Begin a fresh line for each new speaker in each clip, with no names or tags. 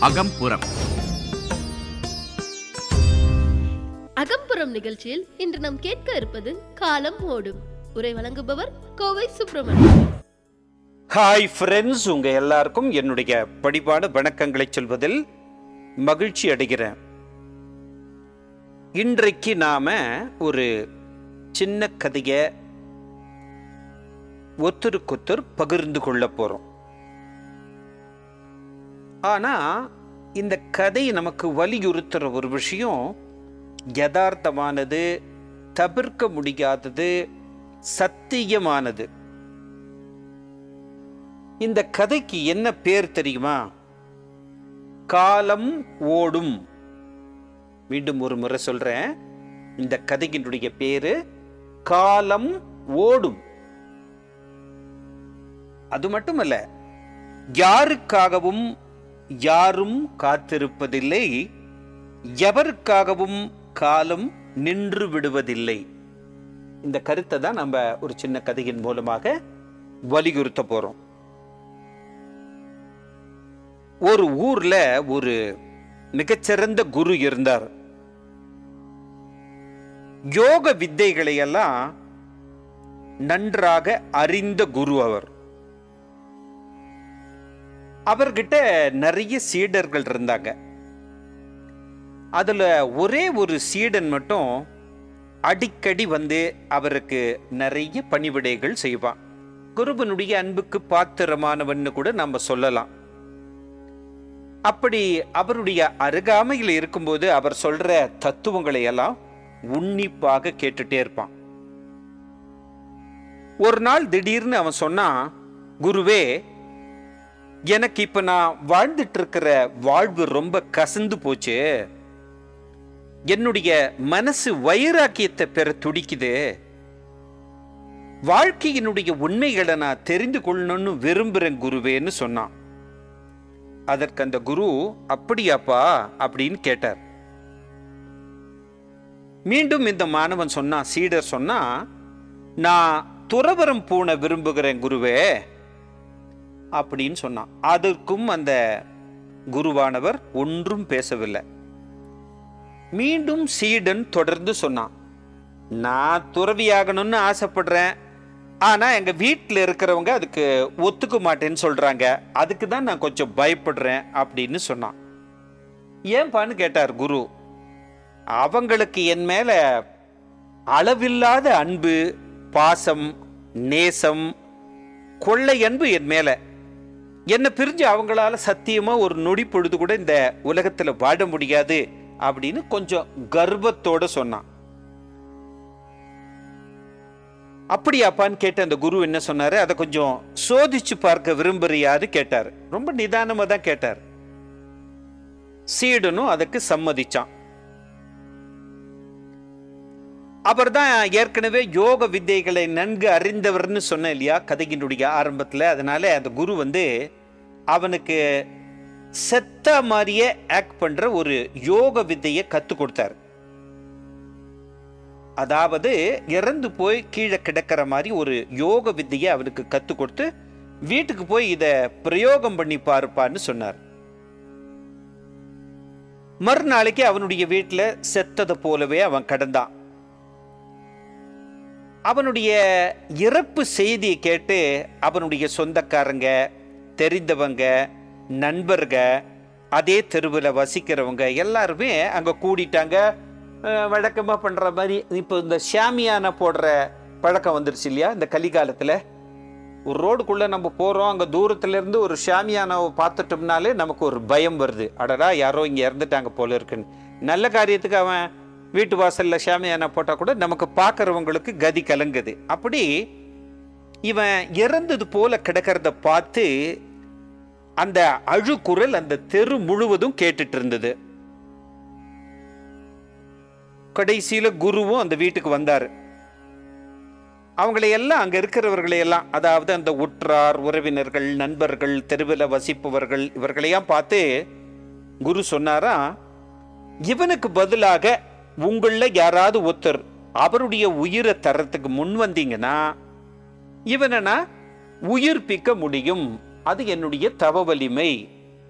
அகம்புறம்.
அகம்புறம் நிகழ்ச்சியில் இன்று நாம் கேட்க இருப்பது காலம் ஓடும். உரை வழங்குபவர் கோவை சுப்பிரமணியன்
ஹாய் ஃப்ரெண்ட்ஸ் உங்க எல்லாருக்கும் என்னுடைய படிப்பான வணக்கங்களை சொல்வதில் மகிழ்ச்சி அடைகிறேன். இன்றைக்கு நாம ஒரு சின்ன கதையை ஒத்தருக்கொத்தர் பகிர்ந்து கொள்ள போறோம். ஆனா இந்த கதை நமக்கு வலியுறுத்துற ஒரு விஷயம் யதார்த்தமானது தவிர்க்க முடியாதது சத்தியமானது. இந்த கதைக்கு என்ன பேர் தெரியுமா? காலம் ஓடும். மீண்டும் ஒரு முறை சொல்றேன். இந்த கதையினுடைய பேரு காலம் ஓடும். அது மட்டுமல்ல யாருக்காகவும் யாரும் காத்திருப்பதில்லை எவருக்காகவும் காலம் நின்று விடுவதில்லை. இந்த கருத்தை தான் நம்ம ஒரு சின்ன கதையின் மூலமாக வலியுறுத்த போறோம். ஒரு ஊர்ல ஒரு மிகச்சிறந்த குரு இருந்தார். யோக வித்தைகளை எல்லாம் நன்றாக அறிந்த குரு அவர். அவர்கிட்ட நிறைய சீடர்கள் இருந்தாங்க. அதில் ஒரே ஒரு சீடன் மட்டும் அடிக்கடி வந்து அவருக்கு நிறைய பணிவிடைகள் செய்வான். குருபனுடைய அன்புக்கு பாத்திரமானவன்னு கூட நம்ம சொல்லலாம். அப்படி அவருடைய அருகாமையில் இருக்கும்போது அவர் சொல்ற தத்துவங்களை எல்லாம் உன்னிப்பாக கேட்டுட்டே இருப்பான். ஒரு நாள் திடீர்னு அவன் சொன்னான் குருவே எனக்கு இப்ப நான் வாழ்ந்துட்டு இருக்கிற வாழ்வு ரொம்ப கசந்து போச்சு. என்னுடைய மனசு வைராக்கியத்தை பெற துடிக்குது. வாழ்க்கையினுடைய உண்மைகளை நான் தெரிந்து கொள்ளணும்னு விரும்புறேன் குருவேன்னு சொன்னான். அதற்கு அந்த குரு அப்படியாப்பா அப்படின்னு கேட்டார். மீண்டும் இந்த மாணவன் சொன்னான் சீடர் சொன்னா நான் துறவரம் பூண விரும்புகிறேன் குருவே அப்படின்னு சொன்னான். அதற்கும் அந்த குருவானவர் ஒன்றும் பேசவில்லை. மீண்டும் சீடன் தொடர்ந்து சொன்னான் நான் துறவியாகணும்னு ஆசைப்படுறேன். ஆனால் எங்கள் வீட்டில் இருக்கிறவங்க அதுக்கு ஒத்துக்க மாட்டேன்னு சொல்கிறாங்க அதுக்கு தான் நான் கொஞ்சம் பயப்படுறேன் அப்படின்னு சொன்னான். ஏன்பான்னு கேட்டார் குரு அவங்களுக்கு என் மேலே அளவில்லாத அன்பு பாசம் நேசம் கொள்ளை அன்பு என் மேலே. என்னை பிரிஞ்சு அவங்களால சத்தியமா ஒரு நொடி பொழுது கூட இந்த உலகத்துல வாழ முடியாது அப்படின்னு கொஞ்சம் கர்வத்தோட சொன்னான். அப்படியாப்பான்னு கேட்ட அந்த குரு என்ன சொன்னாரு? அதை கொஞ்சம் சோதிச்சு பார்க்க விரும்புறியாது கேட்டார். ரொம்ப நிதானமா தான் கேட்டார். சீடனும் அதுக்கு சம்மதிச்சான். அவர் தான் ஏற்கனவே யோக வித்தைகளை நன்கு அறிந்தவர்னு சொன்ன இல்லையா? கதையினுடைய ஆரம்பத்தில். அதனால அந்த குரு வந்து அவனுக்கு செத்த மாதிரியே ஆக்ட் பண்ணுற ஒரு யோக வித்தையை கற்றுக் கொடுத்தார். அதாவது இறந்து போய் கீழே கிடக்கிற மாதிரி ஒரு யோக வித்தையை அவனுக்கு கற்றுக் கொடுத்து வீட்டுக்கு போய் இதை பிரயோகம் பண்ணி பார்ப்பான்னு சொன்னார். மறுநாளைக்கு அவனுடைய வீட்டில் செத்ததை போலவே அவன் கடந்தான். அவனுடைய இறப்பு செய்தியை கேட்டு அவனுடைய சொந்தக்காரங்க தெரிந்தவங்க நண்பர்க அதே தெருவில் வசிக்கிறவங்க எல்லாருமே அங்கே கூடிட்டாங்க. வழக்கமாக பண்ணுற மாதிரி இப்போ இந்த ஷாமியான போடுற பழக்கம் வந்துருச்சு இல்லையா? இந்த கலிகாலத்தில். ஒரு ரோடுக்குள்ளே நம்ம போகிறோம் அங்கே தூரத்துலேருந்து ஒரு ஷாமியானாவை பார்த்துட்டோம்னாலே நமக்கு ஒரு பயம் வருது. அடடா யாரோ இங்கே இறந்துட்டாங்க போல இருக்குன்னு. நல்ல காரியத்துக்கு அவன் வீட்டு வாசலில் ஷாமியானா போட்டால் கூட நமக்கு பார்க்குறவங்களுக்கு கதி கலங்குது. அப்படி இவன் இறந்தது போல கிடக்கிறத பார்த்து அந்த அழுக்குரல் அந்த தெரு முழுவதும் கேட்டுட்டு இருந்தது கடைசியில குருவும் அந்த வீட்டுக்கு வந்தார். அவங்களை எல்லாம் இருக்கிறவர்களையெல்லாம் இருக்கிறவர்களை எல்லாம் அதாவது அந்த உற்றார் உறவினர்கள் நண்பர்கள் தெருவில் வசிப்பவர்கள் இவர்களையெல்லாம் பார்த்து குரு சொன்னாரா இவனுக்கு பதிலாக உங்களில் யாராவது ஒருத்தர் அவருடைய உயிரை தரத்துக்கு முன் வந்தீங்கன்னா இவனை நான் உயிர்ப்பிக்க முடியும். அது என்னுடைய தவ வலிமை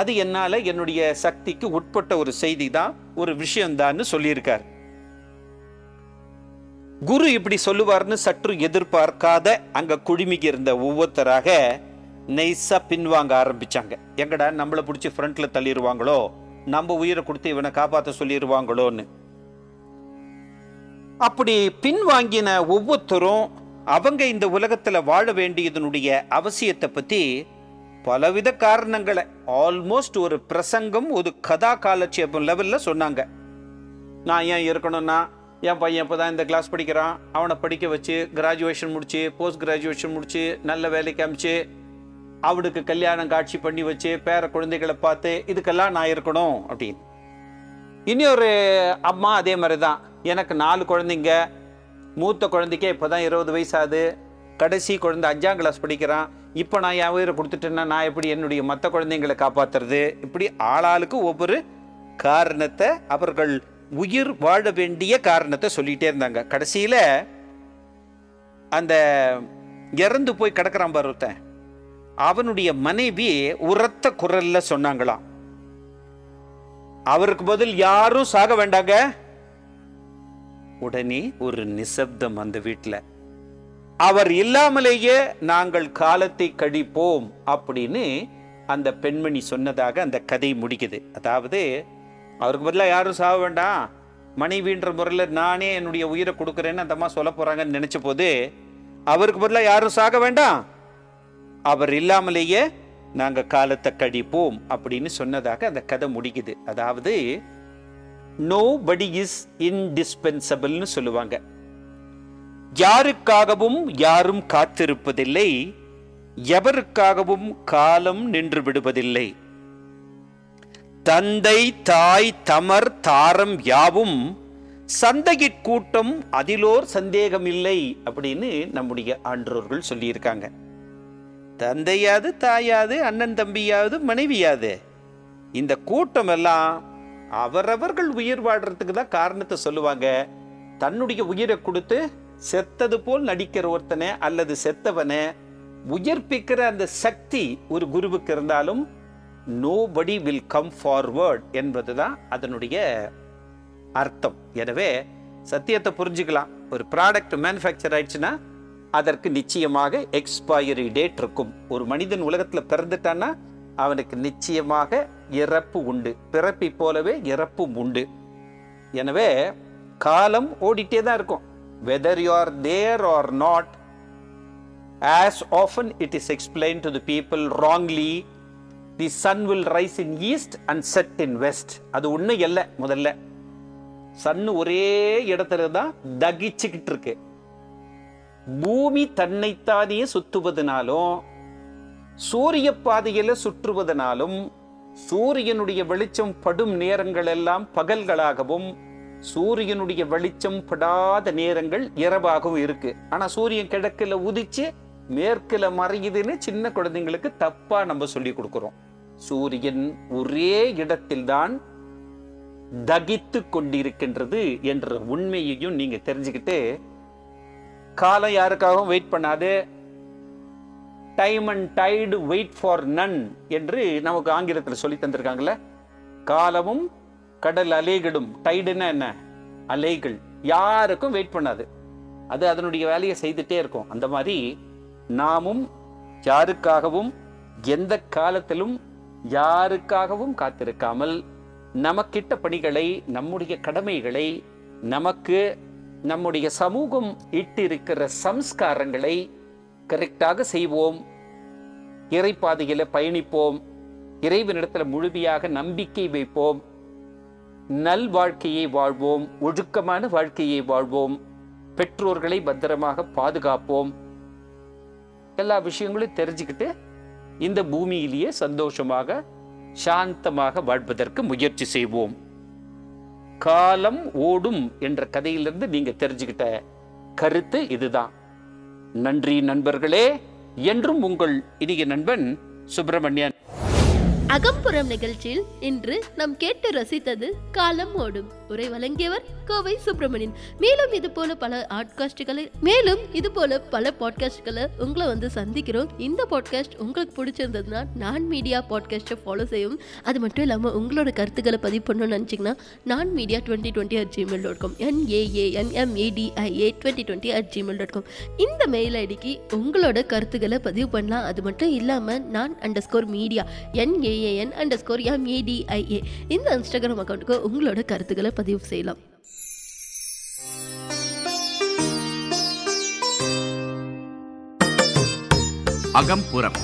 அது என்னால் என்னுடைய சக்திக்கு உட்பட்ட ஒரு செய்தி தான் ஒரு விஷயம்தான்னு சொல்லியிருக்கார். குரு இப்படி சொல்லுவார்னு சற்று எதிர்பார்க்காத அங்க குழுமிக்கு இருந்த ஒவ்வொருத்தராக நைஸா பின்வாங்க ஆரம்பிச்சாங்க. எங்கடா நம்மளை பிடிச்சி ஃப்ரண்ட்ல தள்ளிடுவாங்களோ நம்ம உயிரை கொடுத்து இவனை காப்பாற்ற சொல்லிடுவாங்களோன்னு அப்படி பின்வாங்கின ஒவ்வொருத்தரும் அவங்க இந்த உலகத்துல வாழ வேண்டியதனுடைய அவசியத்தை பத்தி பலவித காரணங்களை ஆல்மோஸ்ட் ஒரு பிரசங்கம் ஒரு கதா காலட்சேபம் லெவலில் சொன்னாங்க. நான் ஏன் இருக்கணும்னா என் பையன் இப்போ தான் இந்த கிளாஸ் படிக்கிறான். அவனை படிக்க வச்சு கிராஜுவேஷன் முடிச்சு போஸ்ட் கிராஜுவேஷன் முடிச்சு நல்ல வேலைக்கு அமிச்சு அவனுக்கு கல்யாணம் காட்சி பண்ணி வச்சு பேர குழந்தைகளை பார்த்து இதுக்கெல்லாம் நான் இருக்கணும் அப்படின்னு. இனி ஒரு அம்மா அதே மாதிரி தான் எனக்கு நாலு குழந்தைங்க மூத்த குழந்தைக்கே இப்போ தான் இருபது வயசாகுது கடைசி குழந்தை அஞ்சாம் கிளாஸ் படிக்கிறான். இப்போ நான் என் உயிரை கொடுத்துட்டேன்னா நான் எப்படி என்னுடைய மற்ற குழந்தைங்களை காப்பாற்றுறது இப்படி ஆளாளுக்கு ஒவ்வொரு காரணத்தை அவர்கள் உயிர் வாழ வேண்டிய காரணத்தை சொல்லிகிட்டே இருந்தாங்க. கடைசியில் அந்த இறந்து போய் கிடக்கிறான் பாரு அவனுடைய மனைவி உரத்த குரல்ல சொன்னாங்களாம். அவருக்கு பதில் யாரும் சாக வேண்டாங்க. உடனே ஒரு நிசப்தம் அந்த வீட்டில் அவர் இல்லாமலேயே நாங்கள் காலத்தை கழிப்போம் அப்படின்னு அந்த பெண்மணி சொன்னதாக அந்த கதை முடிக்குது. அதாவது அவருக்கு பதிலாக யாரும் சாக வேண்டாம். மனைவின்ற முறையில் நானே என்னுடைய உயிரை கொடுக்குறேன்னு அந்த அம்மா சொல்ல போகிறாங்கன்னு நினச்ச போது அவருக்கு பதிலாக யாரும் சாக வேண்டாம். அவர் இல்லாமலேயே நாங்கள் காலத்தை கழிப்போம் அப்படின்னு சொன்னதாக அந்த கதை முடிக்குது. அதாவது நோ படி இஸ் இன்டிஸ்பென்சபிள்னு சொல்லுவாங்க. யாருக்காகவும் யாரும் காத்திருப்பதில்லை எவருக்காகவும் காலம் நின்று விடுவதில்லை. தந்தை தாய் தமர் தாரம் யாவும் சந்தையிற் கூட்டம் அதிலோர் சந்தேகமில்லை அப்படின்னு நம்முடைய ஆன்றோர்கள் சொல்லியிருக்காங்க. தந்தையாது தாயாது அண்ணன் தம்பியாவது மனைவியாது இந்த கூட்டம் எல்லாம் அவரவர்கள் உயிர் வாழ்றதுக்கு தான் காரணத்தை சொல்லுவாங்க. தன்னுடைய உயிரை கொடுத்து செத்தது போல் நடிக்கிற ஒருத்தனை அல்லது செத்தவனை உயிர்ப்பிக்கிற அந்த சக்தி ஒரு குருவுக்கு இருந்தாலும் நோபடி வில் கம் ஃபார்வர்ட் என்பதுதான் அதனுடைய அர்த்தம். எனவே சத்தியத்தை புரிஞ்சுக்கலாம். ஒரு ப்ராடக்ட் மேனுஃபேக்சர் ஆயிடுச்சுன்னா அதற்கு நிச்சயமாக எக்ஸ்பைரி டேட் இருக்கும். ஒரு மனிதன் உலகத்தில் பிறந்துட்டான்னா அவனுக்கு நிச்சயமாக இறப்பு உண்டு. பிறப்பை போலவே இறப்பும் உண்டு. எனவே காலம் ஓடிட்டே தான் இருக்கும். Whether you are there or not as often it is explained to the people wrongly the sun will rise in east and set in west. அது ஒன்றும் இல்லை முதல்ல. சன் ஒரே இடத்துல தான் தகிச்சுக்கிட்டு இருக்கு. பூமி தன்னைத்தானே சுத்துவதனாலும் சூரிய பாதையில் சுற்றுவதனாலும் சூரியனுடைய வெளிச்சம் படும் நேரங்கள் எல்லாம் பகல்களாகவும் சூரியனுடைய வெளிச்சம் படாத நேரங்கள் இரவாகவும் இருக்கு. ஆனா சூரியன் கிழக்குல உதிச்சு மேற்குல மறையுதுன்னு சின்ன குழந்தைங்களுக்கு தப்பா நம்ம சொல்லி கொடுக்கிறோம். சூரியன் ஒரே இடத்தில்தான் தகித்து கொண்டிருக்கின்றது என்ற உண்மையையும் நீங்க தெரிஞ்சுக்கிட்டு காலம் யாருக்காகவும் வெயிட் பண்ணாது. Time and tide wait for none என்று நமக்கு ஆங்கிலத்தில் சொல்லி தந்திருக்காங்களே காலமும் கடல் அலைகளும் டைடுன்னா என்ன? அலைகள். யாருக்கும் வெயிட் பண்ணாது. அது அதனுடைய வேலையை செய்துட்டே இருக்கும். அந்த மாதிரி நாமும் யாருக்காகவும் எந்த காலத்திலும் யாருக்காகவும் காத்திருக்காமல் நமக்கிட்ட பணிகளை நம்முடைய கடமைகளை நமக்கு நம்முடைய சமூகம் இட்டிருக்கிற சம்ஸ்காரங்களை கரெக்டாக செய்வோம். இறைப்பாதையில் பயணிப்போம். இறைவனிடத்தில் முழுமையாக நம்பிக்கை வைப்போம். நல் வாழ்க்கையை வாழ்வோம் ஒழுக்கமான வாழ்க்கையை வாழ்வோம் பெற்றோர்களை பத்திரமாக பாதுகாப்போம். எல்லா விஷயங்களையும் தெரிஞ்சுக்கிட்டு இந்த பூமியிலேயே சந்தோஷமாக சாந்தமாக வாழ்வதற்கு முயற்சி செய்வோம். காலம் ஓடும் என்ற கதையிலிருந்து நீங்க தெரிஞ்சுக்கிட்ட கருத்து இதுதான். நன்றி நண்பர்களே என்றும் உங்கள் இனிய நண்பன் சுப்பிரமணியன்.
அகம்புறம் நிகழ்ச்சியில் இன்று நாம் கேட்டு ரசித்தது காலம் ஓடும். உரை வழங்கியவர் கோவை சுப்பிரமணியன். மேலும் இது போல பல ஆட்காஸ்டுகளை மேலும் இது போல பல பாட்காஸ்டுகளை உங்களை வந்து சந்திக்கிறோம். இந்த பாட்காஸ்ட் உங்களுக்கு பிடிச்சிருந்ததுன்னா நான் மீடியா பாட்காஸ்ட்டை ஃபாலோ செய்யும் அது மட்டும் இல்லாமல் உங்களோட கருத்துக்களை பதிவு பண்ணணும்னு நினச்சிங்கன்னா நான் media twenty twenty at Gmail dot com என்ஏஏஎன்எம்ஏடிஐஏ twenty twenty at Gmail dot com இந்த மெயில் ஐடிக்கு உங்களோட கருத்துக்களை பதிவு பண்ணலாம். அது மட்டும் இல்லாமல் நான் under score media என்ஏஏஎன் under score எம்ஏடிஐஏ இந்த இன்ஸ்டாகிராம் அக்கௌண்ட்டுக்கு உங்களோட கருத்துக்களை பதிவு செய்யலாம்.
அகம்புறம்.